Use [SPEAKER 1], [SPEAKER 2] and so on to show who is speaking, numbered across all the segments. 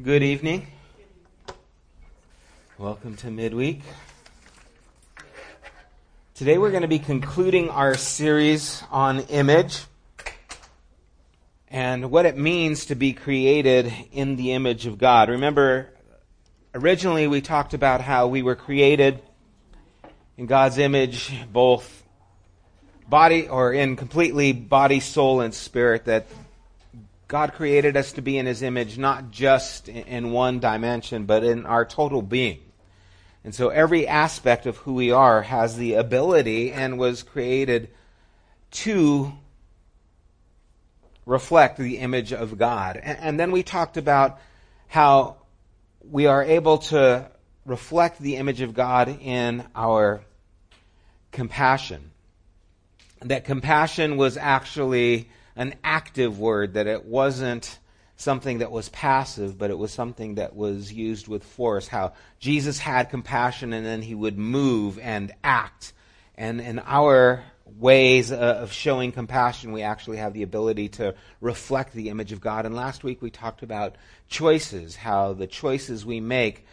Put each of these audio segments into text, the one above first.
[SPEAKER 1] Good evening. Welcome to midweek. Today we're going to be concluding our series on image and what it means to be created in the image of God. Remember, originally we talked about how we were created in God's image, both body or in completely body, soul, and spirit, that God created us to be in His image, not just in one dimension, but in our total being. And so every aspect of who we are has the ability and was created to reflect the image of God. And, then we talked about how we are able to reflect the image of God in our compassion. That compassion was actually an active word, that it wasn't something that was passive, but it was something that was used with force. How Jesus had compassion and then he would move and act. And in our ways uh, of showing compassion, we actually have the ability to reflect the image of God. And last week we talked about choices, how the choices we make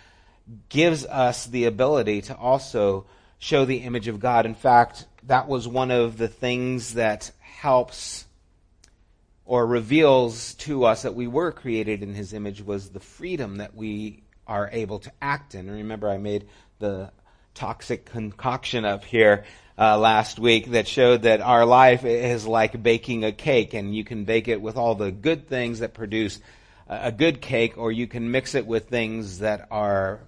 [SPEAKER 1] gives us the ability to also show the image of God. In fact, that was one of the things that helps or reveals to us that we were created in his image was the freedom that we are able to act in. remember, I made the toxic concoction up here uh, last week that showed that our life is like baking a cake, and you can bake it with all the good things that produce a good cake, or you can mix it with things that are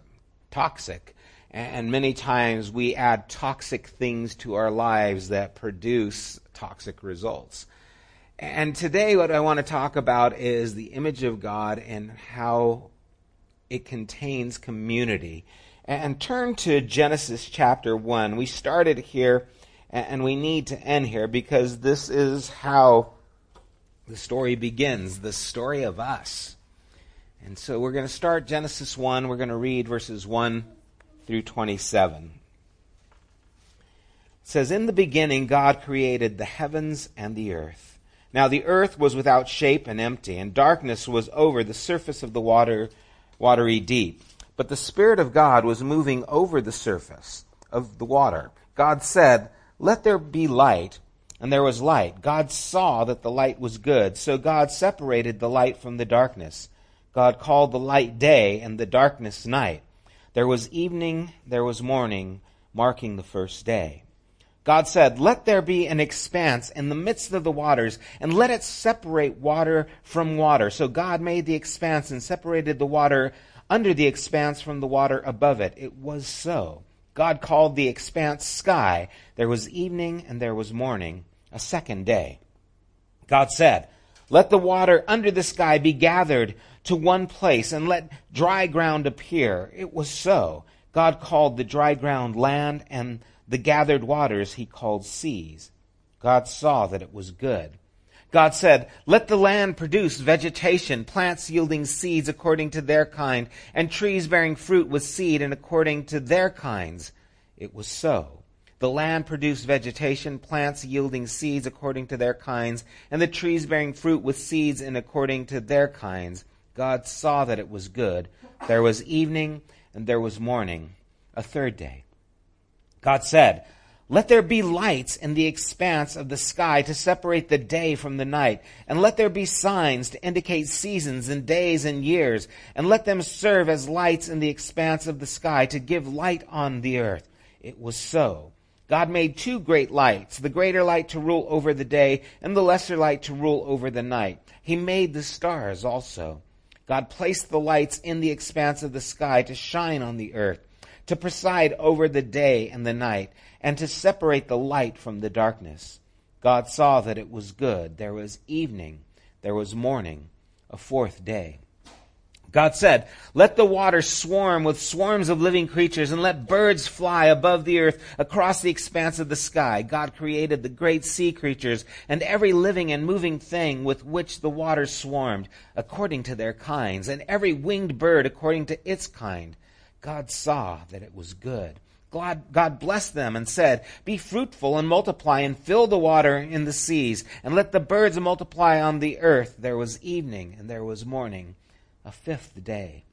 [SPEAKER 1] toxic. And many times we add toxic things to our lives that produce toxic results. And today, what I want to talk about is the image of God and how it contains community. And turn to Genesis chapter 1. We started here and we need to end here because this is how the story begins the story of us. And so we're going to start Genesis 1. We're going to read verses 1 through 27. It says, In the beginning, God created the heavens and the earth. Now the earth was without shape and empty, and darkness was over the surface of the water, watery deep. But the Spirit of God was moving over the surface of the water. God said, Let there be light, and there was light. God saw that the light was good, so God separated the light from the darkness. God called the light day, and the darkness night. There was evening, there was morning, marking the first day. God said, Let there be an expanse in the midst of the waters, and let it separate water from water. So God made the expanse and separated the water under the expanse from the water above it. It was so. God called the expanse sky. There was evening and there was morning, a second day. God said, Let the water under the sky be gathered to one place, and let dry ground appear. It was so. God called the dry ground land, and the gathered waters he called seas. God saw that it was good. God said, Let the land produce vegetation, plants yielding seeds according to their kind, and trees bearing fruit with seed and according to their kinds. It was so. The land produced vegetation, plants yielding seeds according to their kinds, and the trees bearing fruit with seeds and according to their kinds. God saw that it was good. There was evening and there was morning, a third day. God said, let there be lights in the expanse of the sky to separate the day from the night, and let there be signs to indicate seasons and days and years, and let them serve as lights in the expanse of the sky to give light on the earth. It was so. God made two great lights, the greater light to rule over the day, and the lesser light to rule over the night. He made the stars also. God placed the lights in the expanse of the sky to shine on the earth to preside over the day and the night, and to separate the light from the darkness. God saw that it was good. There was evening, there was morning, a fourth day. God said, Let the water swarm with swarms of living creatures, and let birds fly above the earth across the expanse of the sky. God created the great sea creatures and every living and moving thing with which the waters swarmed, according to their kinds, and every winged bird according to its kind. God saw that it was good. God, God blessed them and said, Be fruitful and multiply and fill the water in the seas and let the birds multiply on the earth. There was evening and there was morning, a fifth day.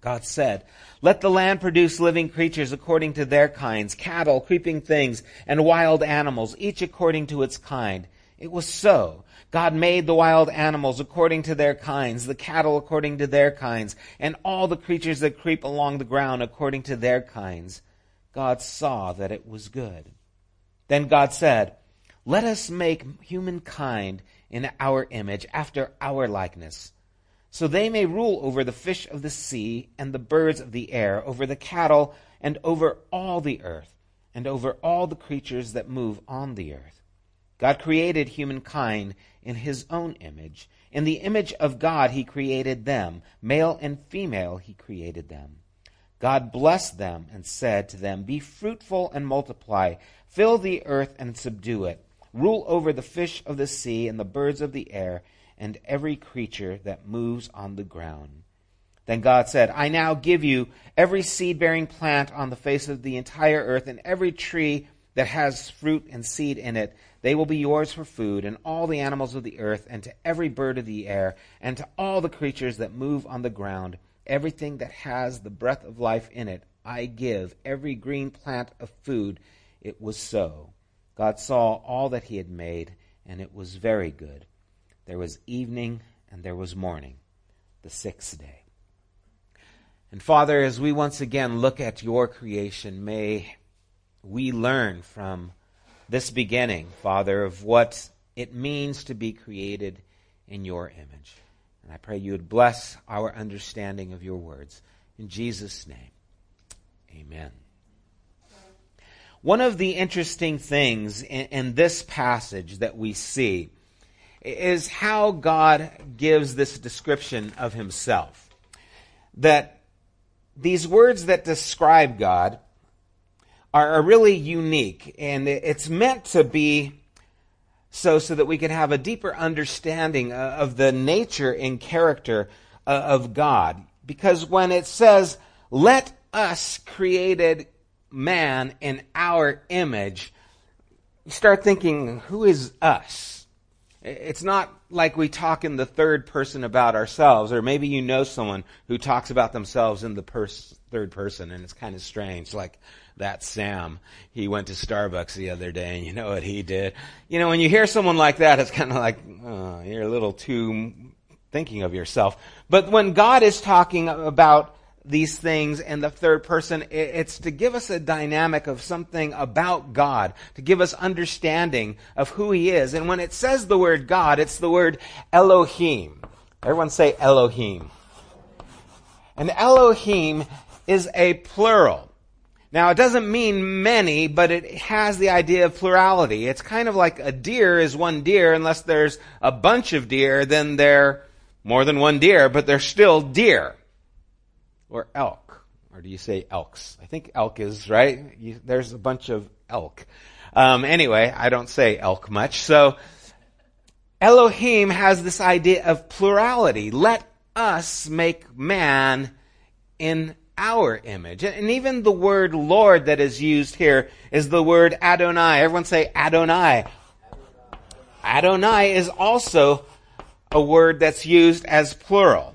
[SPEAKER 1] God said, Let the land produce living creatures according to their kinds, cattle, creeping things, and wild animals, each according to its kind. It was so. God made the wild animals according to their kinds, the cattle according to their kinds, and all the creatures that creep along the ground according to their kinds. God saw that it was good. Then God said, Let us make humankind in our image, after our likeness so they may rule over the fish of the sea and the birds of the air, over the cattle, and over all the earth, and over all the creatures that move on the earth. God created humankind in his own image. In the image of God he created them. Male and female he created them. God blessed them and said to them, Be fruitful and multiply, fill the earth and subdue it, rule over the fish of the sea and the birds of the air and every creature that moves on the ground. Then God said, I now give you every seed bearing plant on the face of the entire earth, and every tree that has fruit and seed in it. They will be yours for food, and all the animals of the earth, and to every bird of the air, and to all the creatures that move on the ground, everything that has the breath of life in it, I give every green plant of food. It was so. God saw all that he had made, and it was very good. There was evening and there was morning, the sixth day. And Father, as we once again look at your creation, may we learn from this beginning, Father, of what it means to be created in your image. And I pray you would bless our understanding of your words. In Jesus' name, amen. One of the interesting things in, in this passage that we see is how God gives this description of himself. That these words that describe God are, really unique, and it's meant to be so so that we can have a deeper understanding of the nature and character uh, of God. Because when it says, let us created man in our image, you start thinking, who is us? It's not like we talk in the third person about ourselves, or maybe you know someone who talks about themselves in the pers- third person, and it's kind of strange. Like that Sam, he went to Starbucks the other day, and you know what he did. You know, when you hear someone like that, it's kind of like oh, you're a little too thinking of yourself. But when God is talking about these things in the third person. It's to give us a dynamic of something about God, to give us understanding of who He is. And when it says the word God, it's the word Elohim. Everyone say Elohim. And Elohim is a plural. Now, it doesn't mean many, but it has the idea of plurality. It's kind of like a deer is one deer, unless there's a bunch of deer, then they're more than one deer, but they're still deer or elk? Or do you say elks? I think elk is, right? You, there's a bunch of elk. Um, anyway, I don't say elk much. So, Elohim has this idea of plurality. Let us make man in our image. And even the word Lord that is used here is the word Adonai. Everyone say Adonai. Adonai is also a word that's used as plural.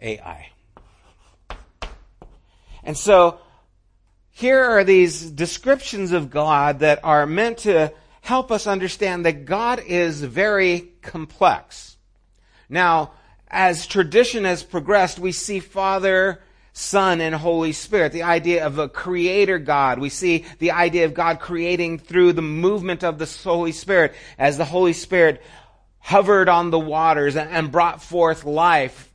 [SPEAKER 1] AI. And so here are these descriptions of God that are meant to help us understand that God is very complex. Now, as tradition has progressed, we see Father, Son, and Holy Spirit, the idea of a creator God. We see the idea of God creating through the movement of the Holy Spirit as the Holy Spirit hovered on the waters and brought forth life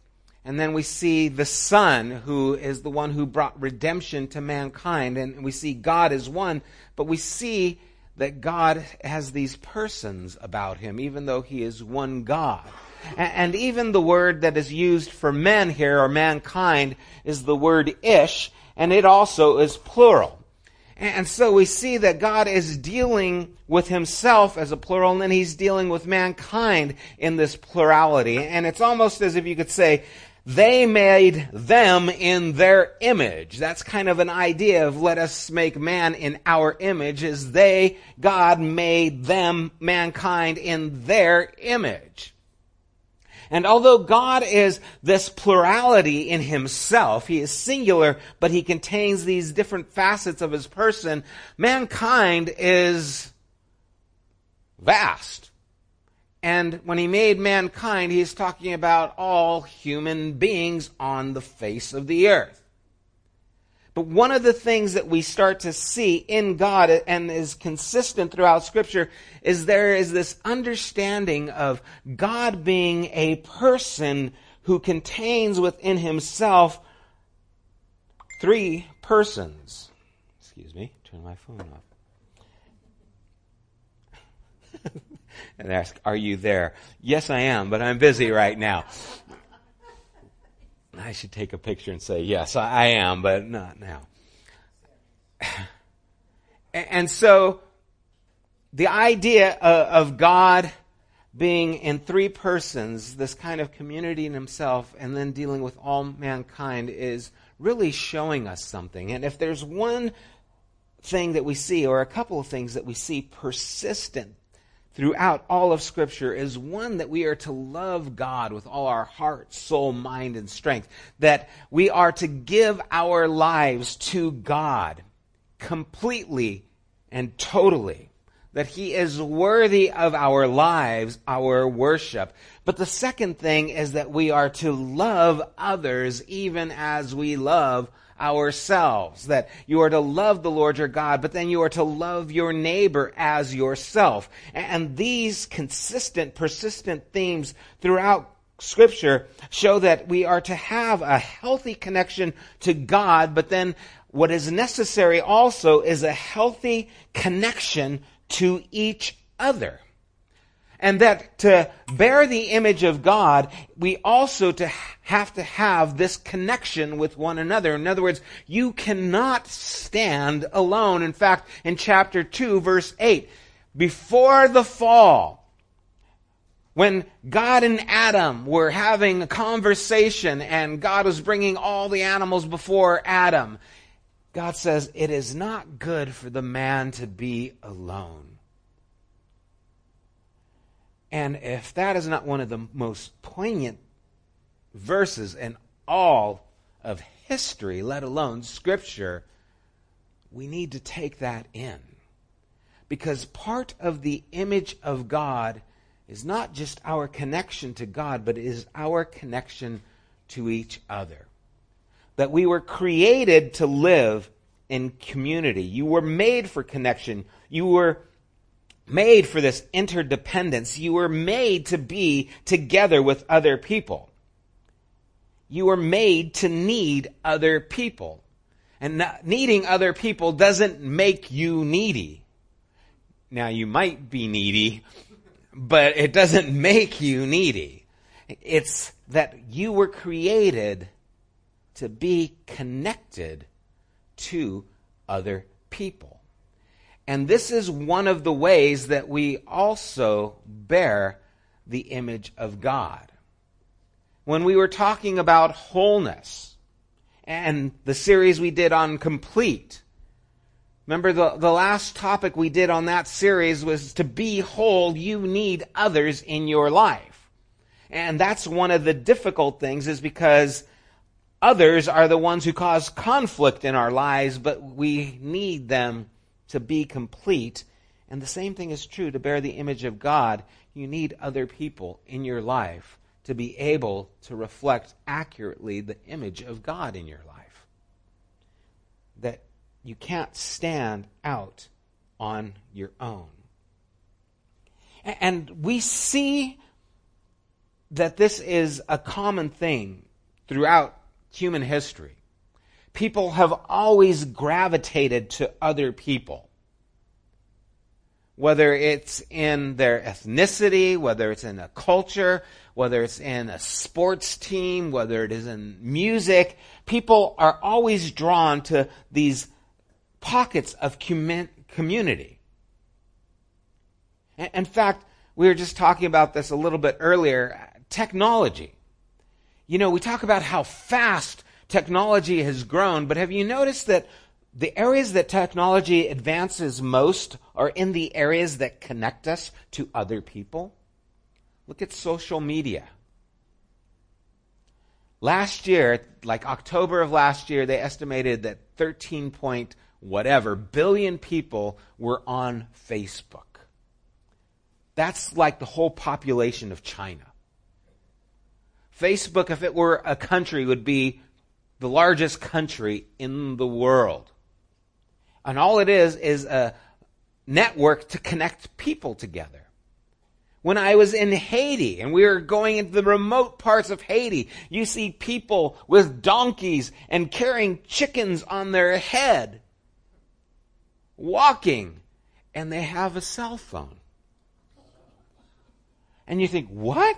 [SPEAKER 1] and then we see the Son, who is the one who brought redemption to mankind. And we see God as one, but we see that God has these persons about him, even though he is one God. And even the word that is used for men here, or mankind, is the word ish, and it also is plural. And so we see that God is dealing with himself as a plural, and then he's dealing with mankind in this plurality. And it's almost as if you could say they made them in their image. That's kind of an idea of let us make man in our image is they, God made them, mankind in their image. And although God is this plurality in himself, he is singular, but he contains these different facets of his person, mankind is vast. And when he made mankind, he's talking about all human beings on the face of the earth. But one of the things that we start to see in God and is consistent throughout scripture is there is this understanding of God being a person who contains within himself three persons. Excuse me, turn my phone off. and ask, are you there? Yes, I am, but I'm busy right now. I should take a picture and say, yes, I am, but not now. And so, the idea of God being in three persons, this kind of community in himself, and then dealing with all mankind is really showing us something. And if there's one thing that we see, or a couple of things that we see persistent throughout all of Scripture is one that we are to love God with all our heart, soul, mind, and strength. That we are to give our lives to God completely and totally. That He is worthy of our lives, our worship. But the second thing is that we are to love others even as we love ourselves. That you are to love the Lord your God, but then you are to love your neighbor as yourself. And these consistent, persistent themes throughout scripture show that we are to have a healthy connection to God, but then what is necessary also is a healthy connection to each other. And that to bear the image of God, we also to have to have this connection with one another. In other words, you cannot stand alone. In fact, in chapter 2, verse 8, before the fall, when God and Adam were having a conversation and God was bringing all the animals before Adam, God says, It is not good for the man to be alone. And if that is not one of the most poignant verses in all of history, let alone scripture, we need to take that in. Because part of the image of God is not just our connection to God, but it is our connection to each other. That we were created to live in community. You were made for connection. You were made for this interdependence. You were made to be together with other people. You were made to need other people. And needing other people doesn't make you needy. Now, you might be needy, but it doesn't make you needy. It's that you were created to be connected to other people. And this is one of the ways that we also bear the image of God. When we were talking about wholeness and the series we did on complete, remember the, the last topic we did on that series was to be whole, you need others in your life. And that's one of the difficult things is because others are the ones who cause conflict in our lives, but we need them to be complete. And the same thing is true to bear the image of God. You need other people in your life to be able to reflect accurately the image of God in your life. That you can't stand out on your own. And we see that this is a common thing throughout human history people have always gravitated to other people. Whether it's in their ethnicity, whether it's in a culture, whether it's in a sports team, whether it is in music, people are always drawn to these pockets of community. In fact, we were just talking about this a little bit earlier technology. You know, we talk about how fast technology has grown, but have you noticed that the areas that technology advances most are in the areas that connect us to other people? Look at social media. last year, like October of last year, they estimated that 13 point whatever billion people were on Facebook. That's like the whole population of China. Facebook, if it were a country, would be the largest country in the world. And all it is is a network to connect people together. When I was in Haiti and we were going into the remote parts of Haiti, you see people with donkeys and carrying chickens on their head, walking, and they have a cell phone. And you think, what?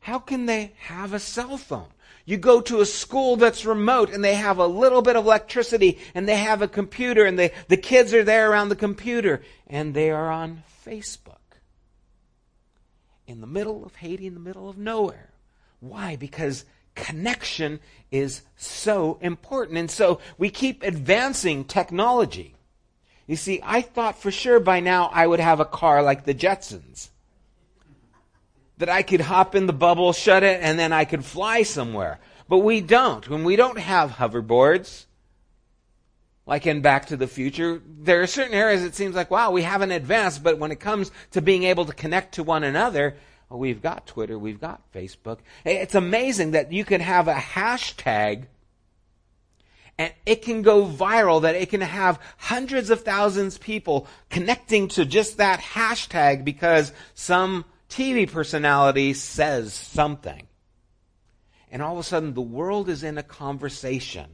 [SPEAKER 1] How can they have a cell phone? You go to a school that's remote and they have a little bit of electricity and they have a computer and they, the kids are there around the computer and they are on Facebook. In the middle of Haiti, in the middle of nowhere. Why? Because connection is so important. And so we keep advancing technology. You see, I thought for sure by now I would have a car like the Jetsons that I could hop in the bubble, shut it, and then I could fly somewhere. But we don't. When we don't have hoverboards, like in Back to the Future, there are certain areas it seems like, wow, we haven't advanced, but when it comes to being able to connect to one another, well, we've got Twitter, we've got Facebook. It's amazing that you can have a hashtag and it can go viral, that it can have hundreds of thousands of people connecting to just that hashtag because some TV personality says something. And all of a sudden, the world is in a conversation.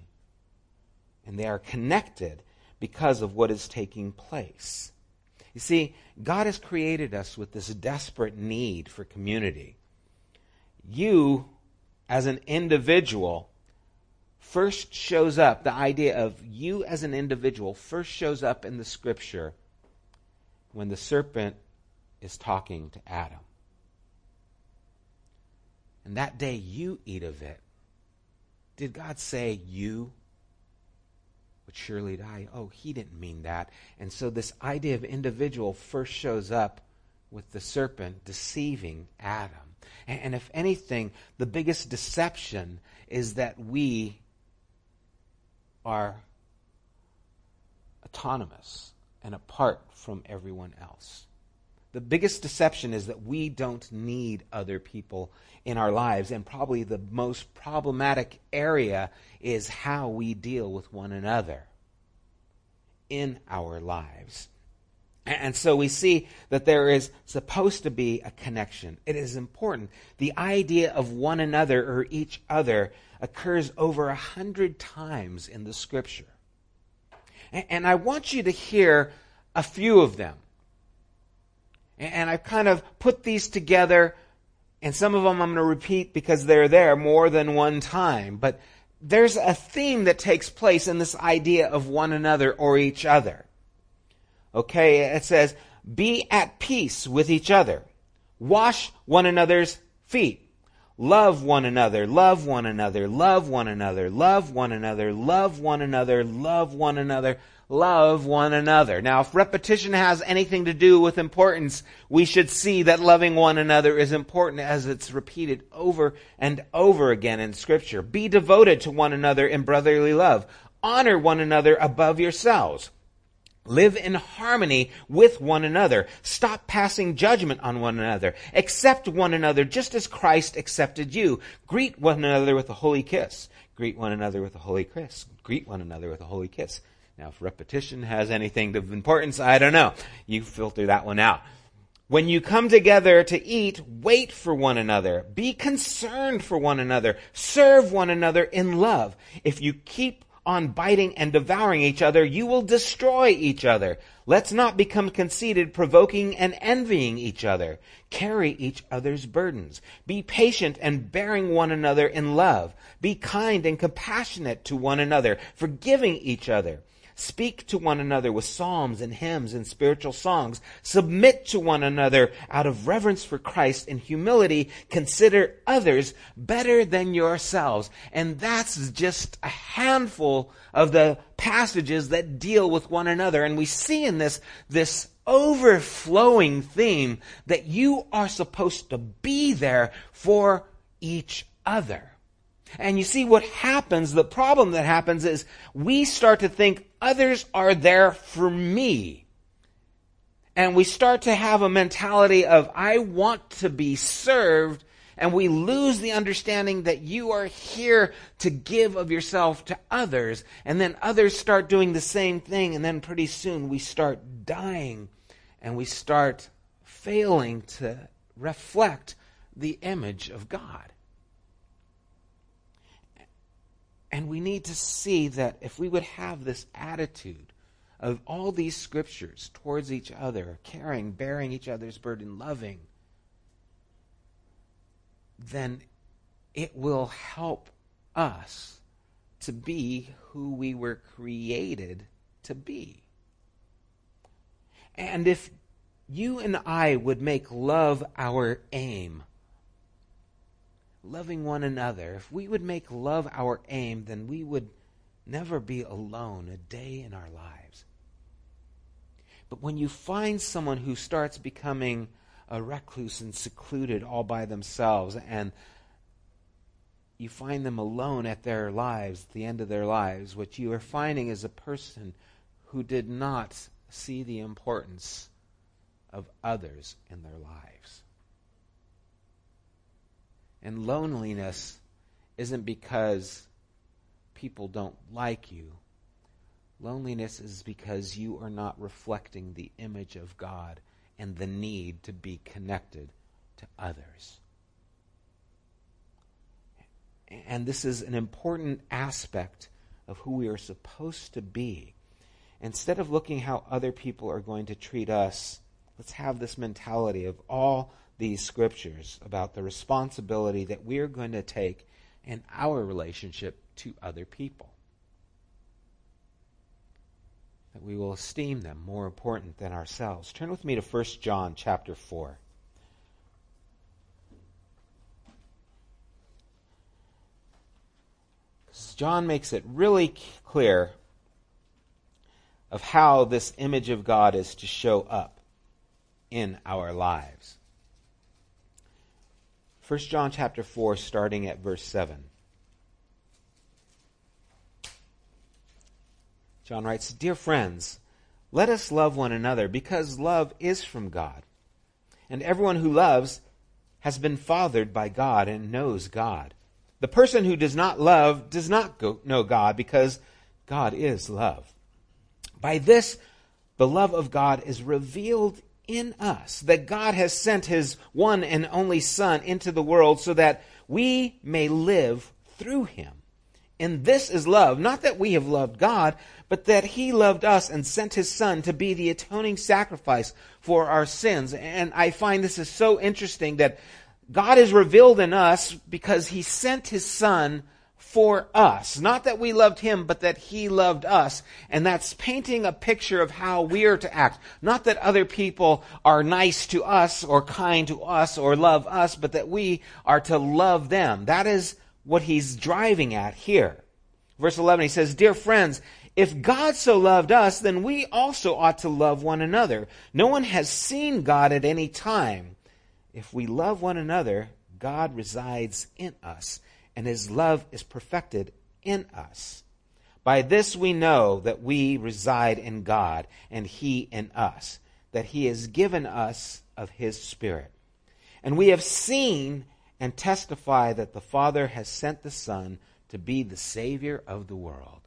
[SPEAKER 1] And they are connected because of what is taking place. You see, God has created us with this desperate need for community. You, as an individual, first shows up, the idea of you as an individual first shows up in the scripture when the serpent is talking to Adam. And that day you eat of it. Did God say you would surely die? Oh, he didn't mean that. And so this idea of individual first shows up with the serpent deceiving Adam. And, if anything, the biggest deception is that we are autonomous and apart from everyone else. The biggest deception is that we don't need other people in our lives, and probably the most problematic area is how we deal with one another in our lives. And so we see that there is supposed to be a connection. It is important. The idea of one another or each other occurs over a hundred times in the scripture. And I want you to hear a few of them. And I've kind of put these together, and some of them I'm going to repeat because they're there more than one time. But there's a theme that takes place in this idea of one another or each other. Okay, it says, be at peace with each other. Wash one another's feet. Love one another, love one another, love one another, love one another, love one another, love one another, love one another. Now, if repetition has anything to do with importance, we should see that loving one another is important as it's repeated over and over again in Scripture. Be devoted to one another in brotherly love. Honor one another above yourselves. Live in harmony with one another. Stop passing judgment on one another. Accept one another just as Christ accepted you. Greet one another with a holy kiss. Greet one another with a holy kiss. Greet one another with a holy kiss. Now, if repetition has anything of importance, I don't know. You filter that one out. When you come together to eat, wait for one another. Be concerned for one another. Serve one another in love. If you keep on biting and devouring each other, you will destroy each other. Let's not become conceited, provoking and envying each other. Carry each other's burdens. Be patient and bearing one another in love. Be kind and compassionate to one another, forgiving each other. Speak to one another with psalms and hymns and spiritual songs. Submit to one another out of reverence for Christ and humility. Consider others better than yourselves. And that's just a handful of the passages that deal with one another. And we see in this, this overflowing theme that you are supposed to be there for each other. And you see what happens, the problem that happens is we start to think others are there for me. And we start to have a mentality of, I want to be served and we lose the understanding that you are here to give of yourself to others, and then others start doing the same thing, and then pretty soon we start dying and we start failing to reflect the image of God. And we need to see that if we would have this attitude of all these scriptures towards each other, caring, bearing each other's burden, loving, then it will help us to be who we were created to be. And if you and I would make love our aim, loving one another, if we would make love our aim, then we would never be alone a day in our lives. But when you find someone who starts becoming a recluse and secluded all by themselves, and you find them alone at their lives, at the end of their lives, what you are finding is a person who did not see the importance of others in their lives. And loneliness isn't because people don't like you. Loneliness is because you are not reflecting the image of God and the need to be connected to others. And this is an important aspect of who we are supposed to be. Instead of looking how other people are going to treat us, let's have this mentality of all these scriptures about the responsibility that we are going to take in our relationship to other people that we will esteem them more important than ourselves. Turn with me to 1 John chapter 4. John makes it really clear of how this image of God is to show up in our lives. 1 John chapter 4 starting at verse 7. John writes, Dear friends, let us love one another because love is from God. And everyone who loves has been fathered by God and knows God. The person who does not love does not go, know God because God is love. By this, the love of God is revealed in us, that God has sent his one and only Son into the world so that we may live through him. And this is love, not that we have loved God, but that he loved us and sent his son to be the atoning sacrifice for our sins. And I find this is so interesting that God is revealed in us because he sent his son for us. Not that we loved him, but that he loved us. And that's painting a picture of how we are to act. Not that other people are nice to us or kind to us or love us, but that we are to love them. That is what he's driving at here. Verse 11, he says, Dear friends, if God so loved us, then we also ought to love one another. No one has seen God at any time. If we love one another, God resides in us, and his love is perfected in us. By this we know that we reside in God, and he in us, that he has given us of his Spirit. And we have seen and testify that the Father has sent the Son to be the Savior of the world.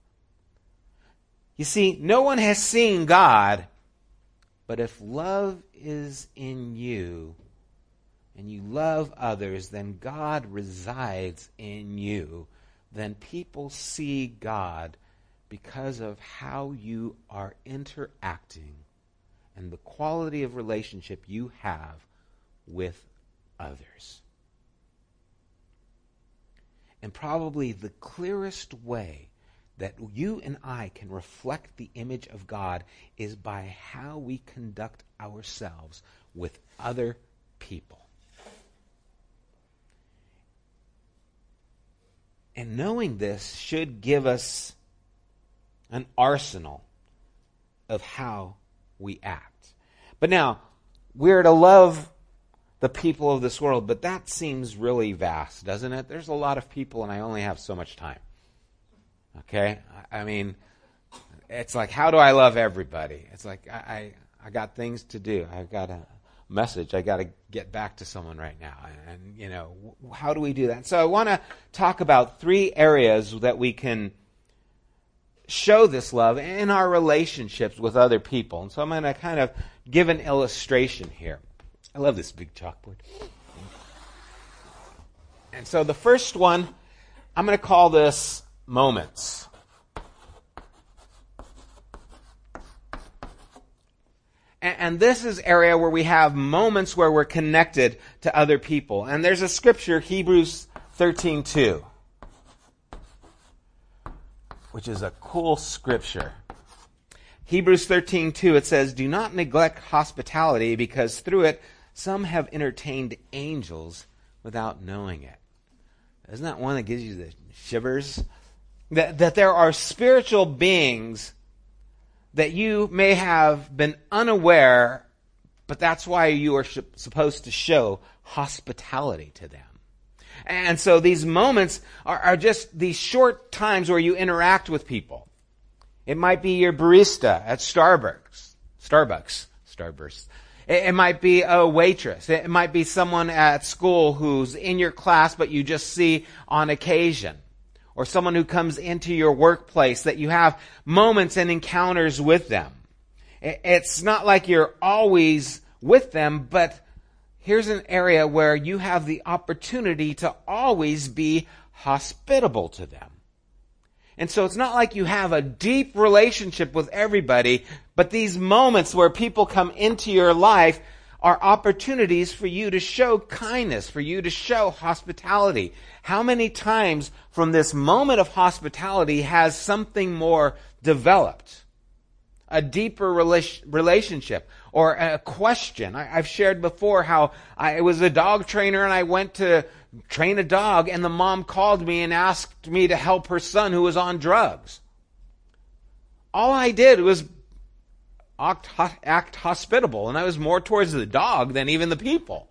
[SPEAKER 1] You see, no one has seen God, but if love is in you and you love others, then God resides in you. Then people see God because of how you are interacting and the quality of relationship you have with others. And probably the clearest way that you and I can reflect the image of God is by how we conduct ourselves with other people. And knowing this should give us an arsenal of how we act. But now, we're to love the people of this world, but that seems really vast, doesn't it? There's a lot of people and I only have so much time. Okay? I mean, it's like, how do I love everybody? It's like, I, I, I got things to do. I've got a message. I got to get back to someone right now. And, you know, how do we do that? So I want to talk about three areas that we can show this love in our relationships with other people. And so I'm going to kind of give an illustration here. I love this big chalkboard. And so the first one, I'm going to call this moments. And, this is area where we have moments where we're connected to other people. And there's a scripture, Hebrews 13:2, which is a cool scripture. Hebrews 13:2 it says, "Do not neglect hospitality because through it some have entertained angels without knowing it." Isn't that one that gives you the shivers? That, that there are spiritual beings that you may have been unaware, but that's why you are supposed to show hospitality to them. And so these moments are, are just these short times where you interact with people. It might be your barista at Starbucks, Starbucks, Starburst. It might be a waitress. It might be someone at school who's in your class, but you just see on occasion or someone who comes into your workplace that you have moments and encounters with them. It's not like you're always with them, but here's an area where you have the opportunity to always be hospitable to them. And so it's not like you have a deep relationship with everybody, but these moments where people come into your life are opportunities for you to show kindness, for you to show hospitality. How many times from this moment of hospitality has something more developed? A deeper relationship or a question. I, have shared before how I was a dog trainer and I went to train a dog and the mom called me and asked me to help her son who was on drugs. All I did was act, act hospitable, and I was more towards the dog than even the people.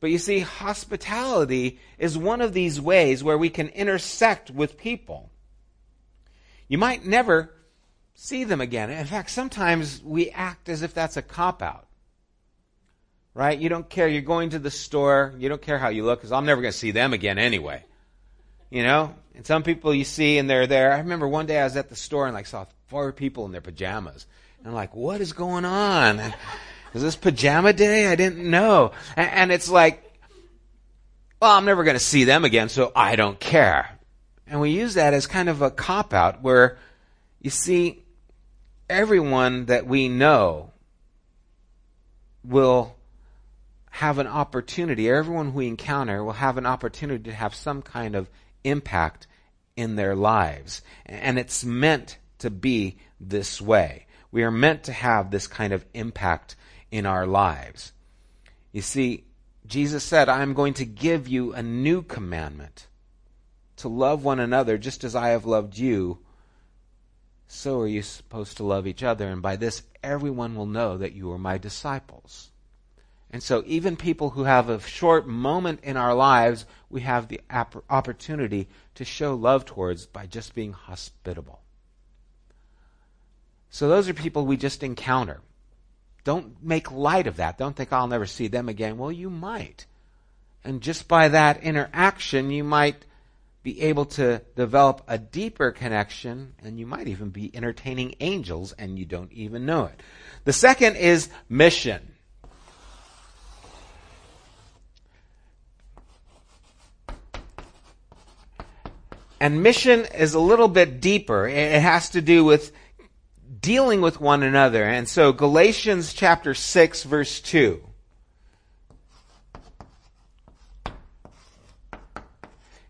[SPEAKER 1] But you see, hospitality is one of these ways where we can intersect with people. You might never see them again. In fact, sometimes we act as if that's a cop out. Right? You don't care. You're going to the store. You don't care how you look because I'm never going to see them again anyway. You know? And some people you see and they're there. I remember one day I was at the store and like saw four people in their pajamas. And I'm like, what is going on? Is this pajama day? I didn't know. And, and it's like, well, I'm never going to see them again, so I don't care. And we use that as kind of a cop out where you see, everyone that we know will have an opportunity, everyone we encounter will have an opportunity to have some kind of impact in their lives. And it's meant to be this way. We are meant to have this kind of impact in our lives. You see, Jesus said, I am going to give you a new commandment to love one another just as I have loved you. So are you supposed to love each other. And by this, everyone will know that you are my disciples. And so, even people who have a short moment in our lives, we have the opportunity to show love towards by just being hospitable. So those are people we just encounter. Don't make light of that. Don't think oh, I'll never see them again. Well, you might. And just by that interaction, you might be able to develop a deeper connection, and you might even be entertaining angels, and you don't even know it. The second is mission. And mission is a little bit deeper. It has to do with dealing with one another. And so Galatians chapter 6 verse 2.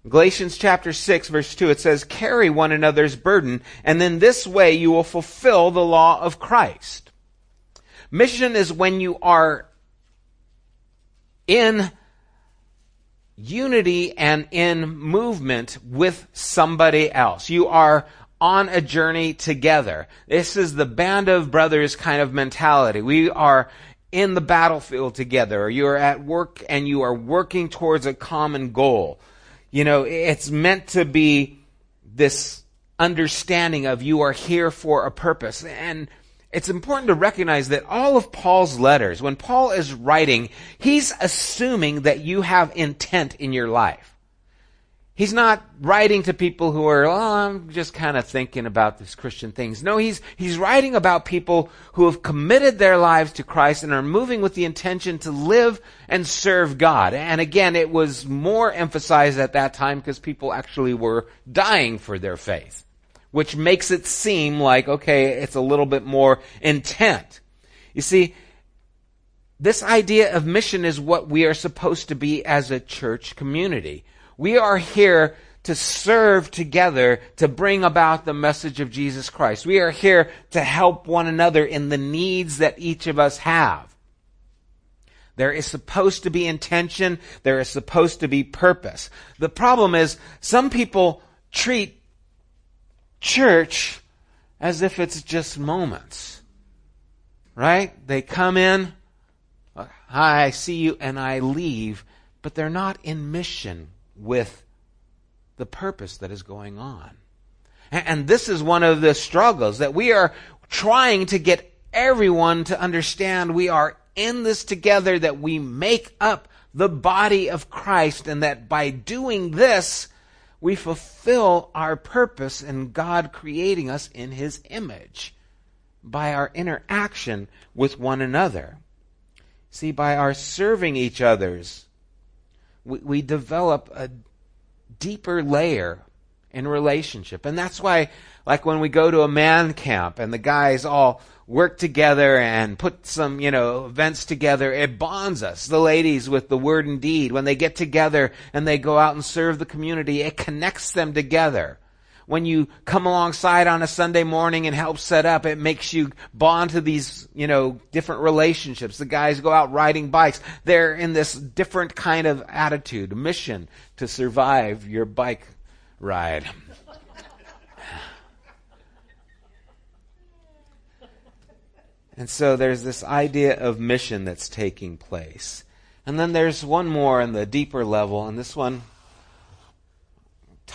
[SPEAKER 1] Galatians chapter 6 verse 2 it says carry one another's burden and then this way you will fulfill the law of Christ. Mission is when you are in unity and in movement with somebody else. You are on a journey together. This is the band of brothers kind of mentality. We are in the battlefield together, or you're at work and you are working towards a common goal. You know, it's meant to be this understanding of you are here for a purpose. And it's important to recognize that all of Paul's letters, when Paul is writing, he's assuming that you have intent in your life. He's not writing to people who are, oh, I'm just kind of thinking about these Christian things. No, he's, he's writing about people who have committed their lives to Christ and are moving with the intention to live and serve God. And again, it was more emphasized at that time because people actually were dying for their faith, which makes it seem like, okay, it's a little bit more intent. You see, this idea of mission is what we are supposed to be as a church community. We are here to serve together to bring about the message of Jesus Christ. We are here to help one another in the needs that each of us have. There is supposed to be intention. There is supposed to be purpose. The problem is some people treat church as if it's just moments. Right? They come in, hi, I see you, and I leave, but they're not in mission with the purpose that is going on. And this is one of the struggles that we are trying to get everyone to understand we are in this together, that we make up the body of Christ, and that by doing this, we fulfill our purpose in God creating us in His image by our interaction with one another. See, by our serving each other's we, we develop a deeper layer in relationship. And that's why, like when we go to a man camp and the guys all work together and put some, you know, events together, it bonds us. The ladies with the word and deed, when they get together and they go out and serve the community, it connects them together when you come alongside on a Sunday morning and help set up, it makes you bond to these, you know, different relationships. The guys go out riding bikes. They're in this different kind of attitude, mission to survive your bike ride. And so there's this idea of mission that's taking place. And then there's one more in the deeper level, and this one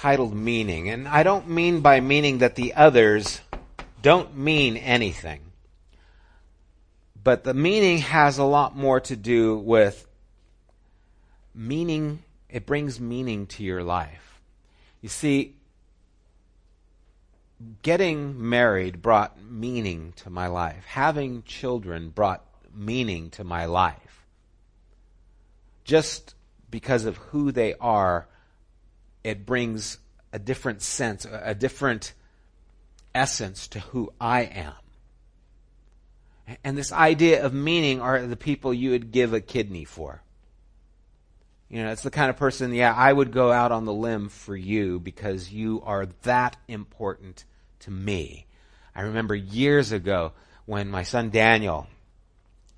[SPEAKER 1] titled meaning. And I don't mean by meaning that the others don't mean anything. But the meaning has a lot more to do with meaning, it brings meaning to your life. You see, getting married brought meaning to my life. Having children brought meaning to my life. Just because of who they are it brings a different sense, a different essence to who I am. And this idea of meaning are the people you would give a kidney for. You know, it's the kind of person, yeah, I would go out on the limb for you because you are that important to me. I remember years ago when my son Daniel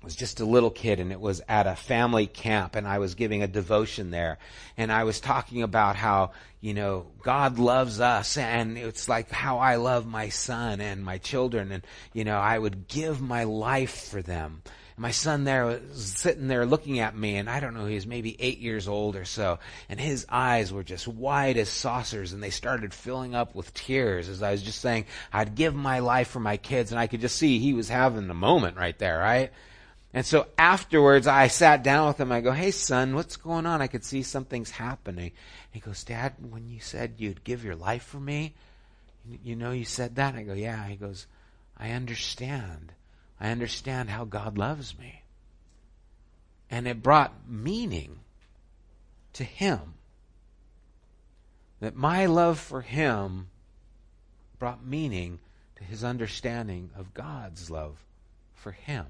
[SPEAKER 1] was just a little kid and it was at a family camp and I was giving a devotion there and I was talking about how, you know, God loves us and it's like how I love my son and my children and, you know, I would give my life for them. My son there was sitting there looking at me and I don't know, he was maybe eight years old or so and his eyes were just wide as saucers and they started filling up with tears as I was just saying, I'd give my life for my kids and I could just see he was having a moment right there, right? And so afterwards, I sat down with him. I go, Hey, son, what's going on? I could see something's happening. He goes, Dad, when you said you'd give your life for me, you know, you said that? I go, Yeah. He goes, I understand. I understand how God loves me. And it brought meaning to him. That my love for him brought meaning to his understanding of God's love for him.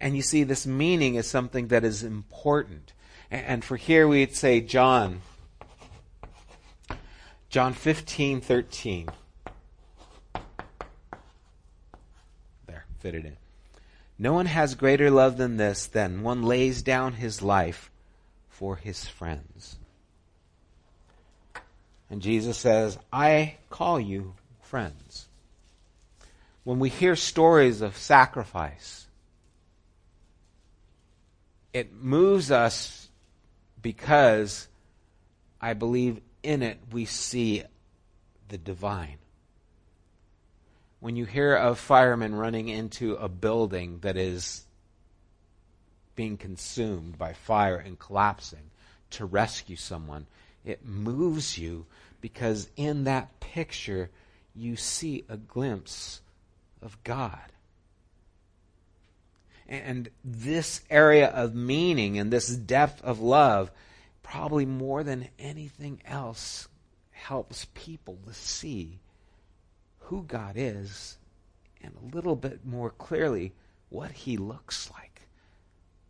[SPEAKER 1] And you see, this meaning is something that is important. And for here we'd say John. John 15, 13. There, fit it in. No one has greater love than this, than one lays down his life for his friends. And Jesus says, I call you friends. When we hear stories of sacrifice, it moves us because I believe in it we see the divine. When you hear of firemen running into a building that is being consumed by fire and collapsing to rescue someone, it moves you because in that picture you see a glimpse of God. And this area of meaning and this depth of love, probably more than anything else, helps people to see who God is and a little bit more clearly what he looks like.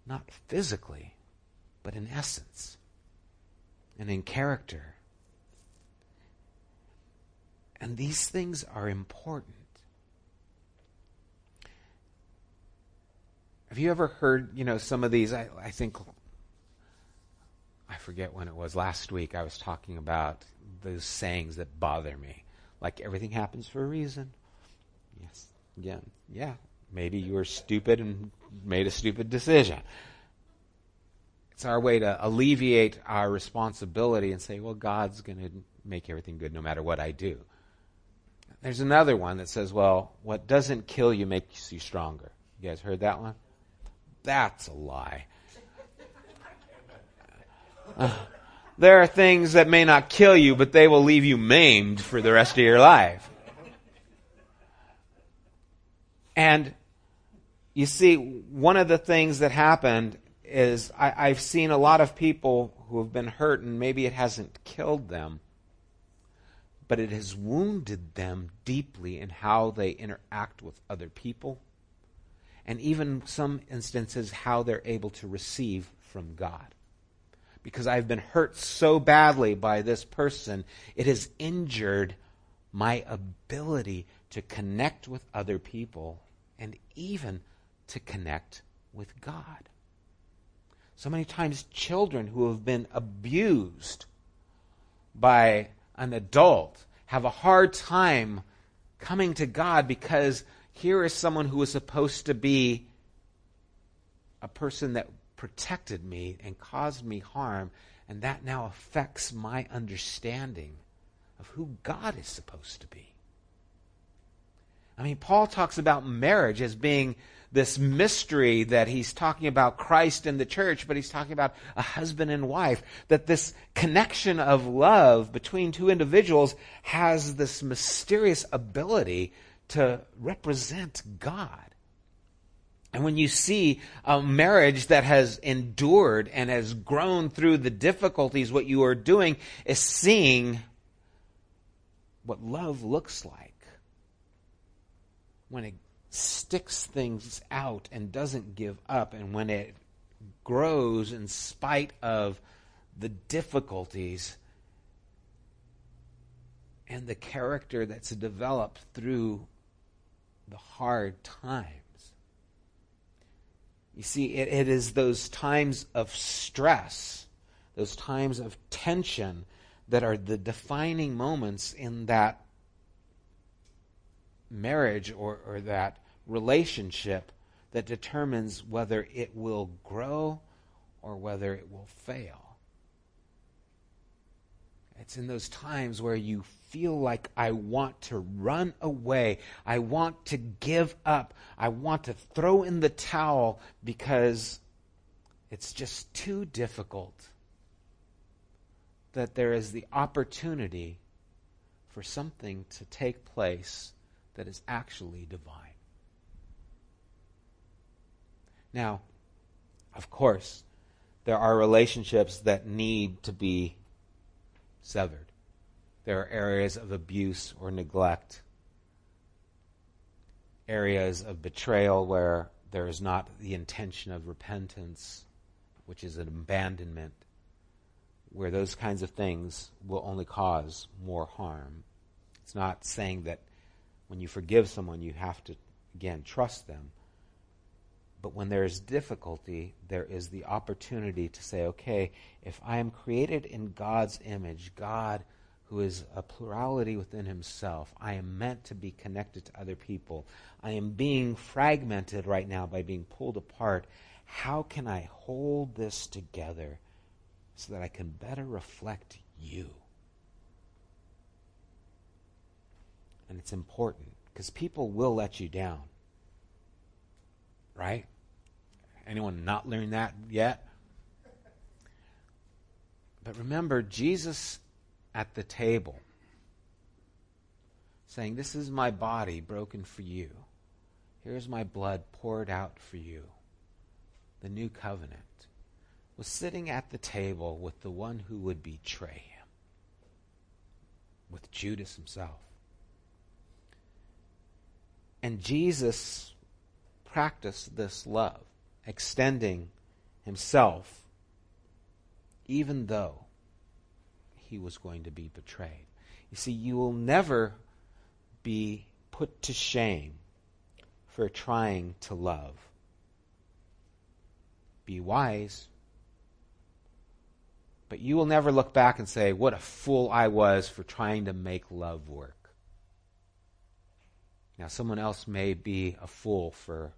[SPEAKER 1] Not physically, but in essence and in character. And these things are important. Have you ever heard, you know, some of these? I, I think, I forget when it was, last week I was talking about those sayings that bother me. Like everything happens for a reason. Yes, again, yeah. Maybe you were stupid and made a stupid decision. It's our way to alleviate our responsibility and say, well, God's going to make everything good no matter what I do. There's another one that says, well, what doesn't kill you makes you stronger. You guys heard that one? That's a lie. Uh, there are things that may not kill you, but they will leave you maimed for the rest of your life. And you see, one of the things that happened is I, I've seen a lot of people who have been hurt, and maybe it hasn't killed them, but it has wounded them deeply in how they interact with other people and even some instances how they're able to receive from God. Because I've been hurt so badly by this person, it has injured my ability to connect with other people and even to connect with God. So many times, children who have been abused by an adult have a hard time coming to God because here is someone who was supposed to be a person that protected me and caused me harm, and that now affects my understanding of who God is supposed to be. I mean, Paul talks about marriage as being this mystery that he's talking about Christ and the church, but he's talking about a husband and wife. That this connection of love between two individuals has this mysterious ability to represent God. And when you see a marriage that has endured and has grown through the difficulties, what you are doing is seeing what love looks like when it sticks things out and doesn't give up, and when it grows in spite of the difficulties and the character that's developed through the hard times. You see, it, it is those times of stress, those times of tension that are the defining moments in that marriage or, or that relationship that determines whether it will grow or whether it will fail. It's in those times where you feel like I want to run away. I want to give up. I want to throw in the towel because it's just too difficult. That there is the opportunity for something to take place that is actually divine. Now, of course, there are relationships that need to be severed. There are areas of abuse or neglect, areas of betrayal where there is not the intention of repentance, which is an abandonment, where those kinds of things will only cause more harm. It's not saying that when you forgive someone, you have to, again, trust them. But when there is difficulty, there is the opportunity to say, okay, if I am created in God's image, God who is a plurality within himself, I am meant to be connected to other people. I am being fragmented right now by being pulled apart. how can I hold this together so that I can better reflect you? And it's important because people will let you down. Right? Anyone not learned that yet? But remember, Jesus at the table saying, This is my body broken for you. Here's my blood poured out for you. The new covenant was sitting at the table with the one who would betray him, with Judas himself. And Jesus practiced this love, extending himself even though he was going to be betrayed. You see, you will never be put to shame for trying to love. Be wise. But you will never look back and say, What a fool I was for trying to make love work. Now, someone else may be a fool for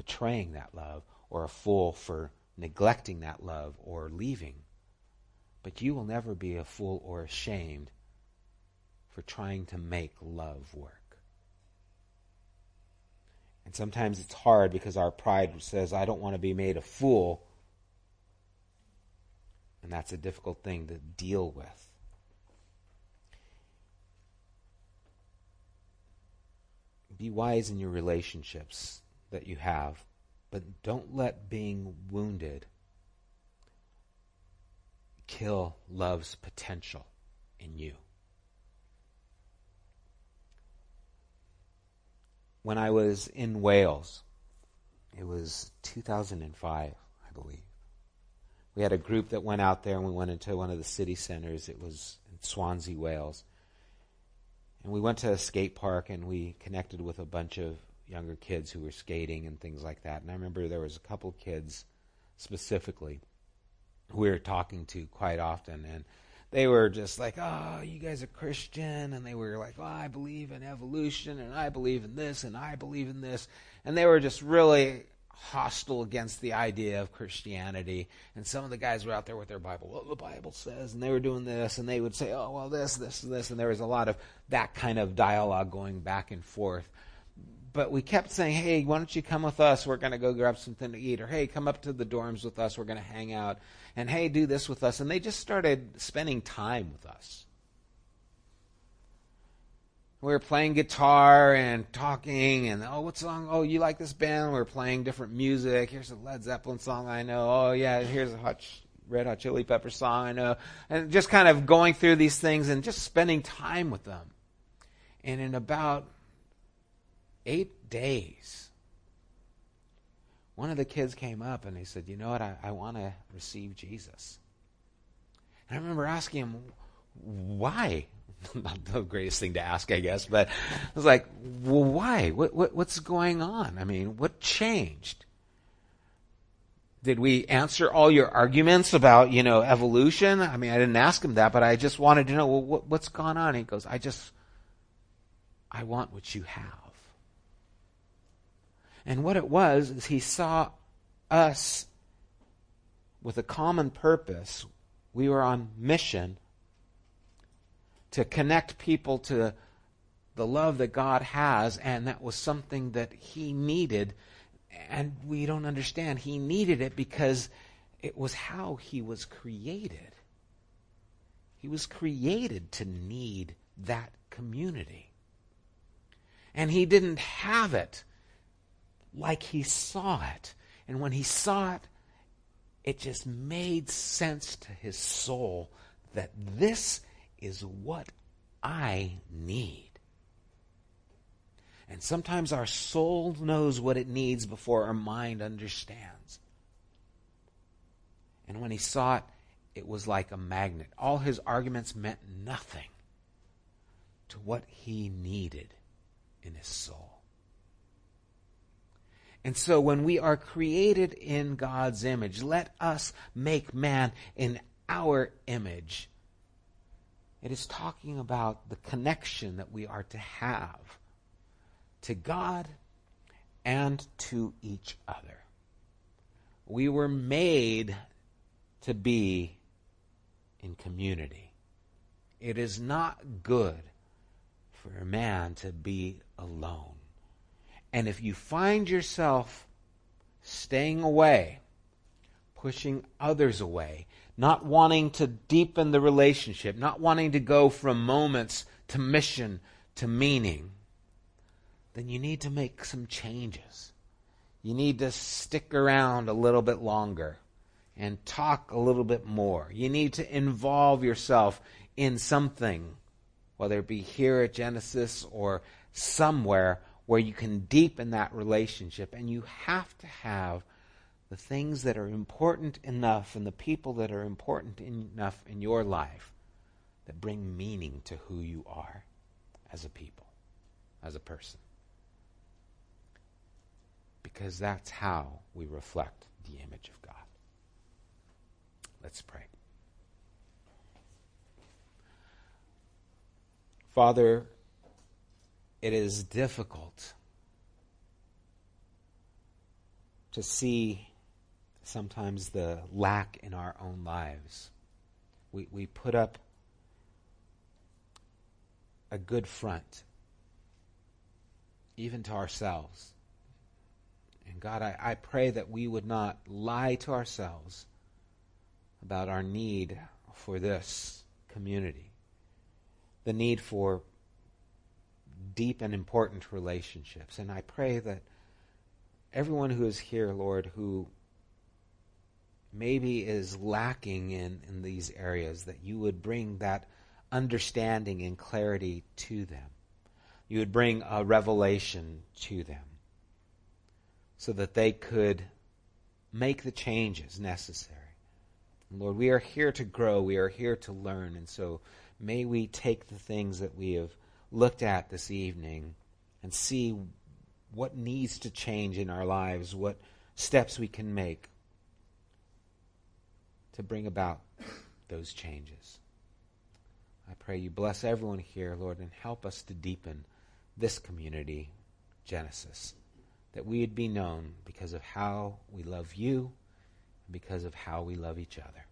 [SPEAKER 1] betraying that love, or a fool for neglecting that love, or leaving. But you will never be a fool or ashamed for trying to make love work. And sometimes it's hard because our pride says, I don't want to be made a fool. And that's a difficult thing to deal with. Be wise in your relationships that you have, but don't let being wounded kill love's potential in you. When I was in Wales, it was 2005, I believe. We had a group that went out there and we went into one of the city centers. It was in Swansea, Wales. And we went to a skate park and we connected with a bunch of younger kids who were skating and things like that. And I remember there was a couple kids specifically who we were talking to quite often and they were just like, "Oh, you guys are Christian," and they were like, "Oh, I believe in evolution, and I believe in this, and I believe in this," and they were just really hostile against the idea of Christianity. And some of the guys were out there with their Bible, well, the Bible says, and they were doing this, and they would say, "Oh, well, this, this, this," and there was a lot of that kind of dialogue going back and forth but we kept saying, hey, why don't you come with us? We're going to go grab something to eat. Or, hey, come up to the dorms with us. We're going to hang out. And, hey, do this with us. And they just started spending time with us. We were playing guitar and talking, and oh, what song? Oh, you like this band? We are playing different music. Here's a Led Zeppelin song I know. Oh, yeah, here's a hot, Red Hot Chili Pepper song I know. And just kind of going through these things and just spending time with them. And in about eight days. One of the kids came up and he said, You know what? I, I want to receive Jesus. And I remember asking him, Why? Not the greatest thing to ask, I guess, but I was like, Well, why? What, what, what's going on? I mean, what changed? Did we answer all your arguments about, you know, evolution? I mean, I didn't ask him that, but I just wanted to know, well, what, what's gone on? He goes, I just, I want what you have. And what it was is he saw us with a common purpose. We were on mission to connect people to the love that God has, and that was something that he needed. And we don't understand. He needed it because it was how he was created. He was created to need that community. And he didn't have it like he saw it. And when he saw it, it just made sense to his soul that this is what I need. And sometimes our soul knows what it needs before our mind understands. And when he saw it, it was like a magnet. All his arguments meant nothing to what he needed in his soul. And so when we are created in God's image, let us make man in our image. It is talking about the connection that we are to have to God and to each other. We were made to be in community. It is not good for a man to be alone. And if you find yourself staying away, pushing others away, not wanting to deepen the relationship, not wanting to go from moments to mission to meaning, then you need to make some changes. You need to stick around a little bit longer and talk a little bit more. You need to involve yourself in something, whether it be here at Genesis or somewhere where you can deepen that relationship. And you have to have the things that are important enough and the people that are important enough in your life that bring meaning to who you are as a people, as a person. Because that's how we reflect the image of God. Let's pray. Father, it is difficult to see sometimes the lack in our own lives. We, we put up a good front, even to ourselves. And God, I, I pray that we would not lie to ourselves about our need for this community, the need for deep and important relationships. And I pray that everyone who is here, Lord, who maybe is lacking in, in these areas, that you would bring that understanding and clarity to them. You would bring a revelation to them so that they could make the changes necessary. Lord, we are here to grow, we are here to learn, and so may we take the things that we have looked at this evening and see what needs to change in our lives, what steps we can make to bring about those changes. I pray you bless everyone here, Lord, and help us to deepen this community, Genesis, that we would be known because of how we love you and because of how we love each other.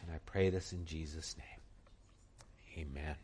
[SPEAKER 1] And I pray this in Jesus' name. Amen.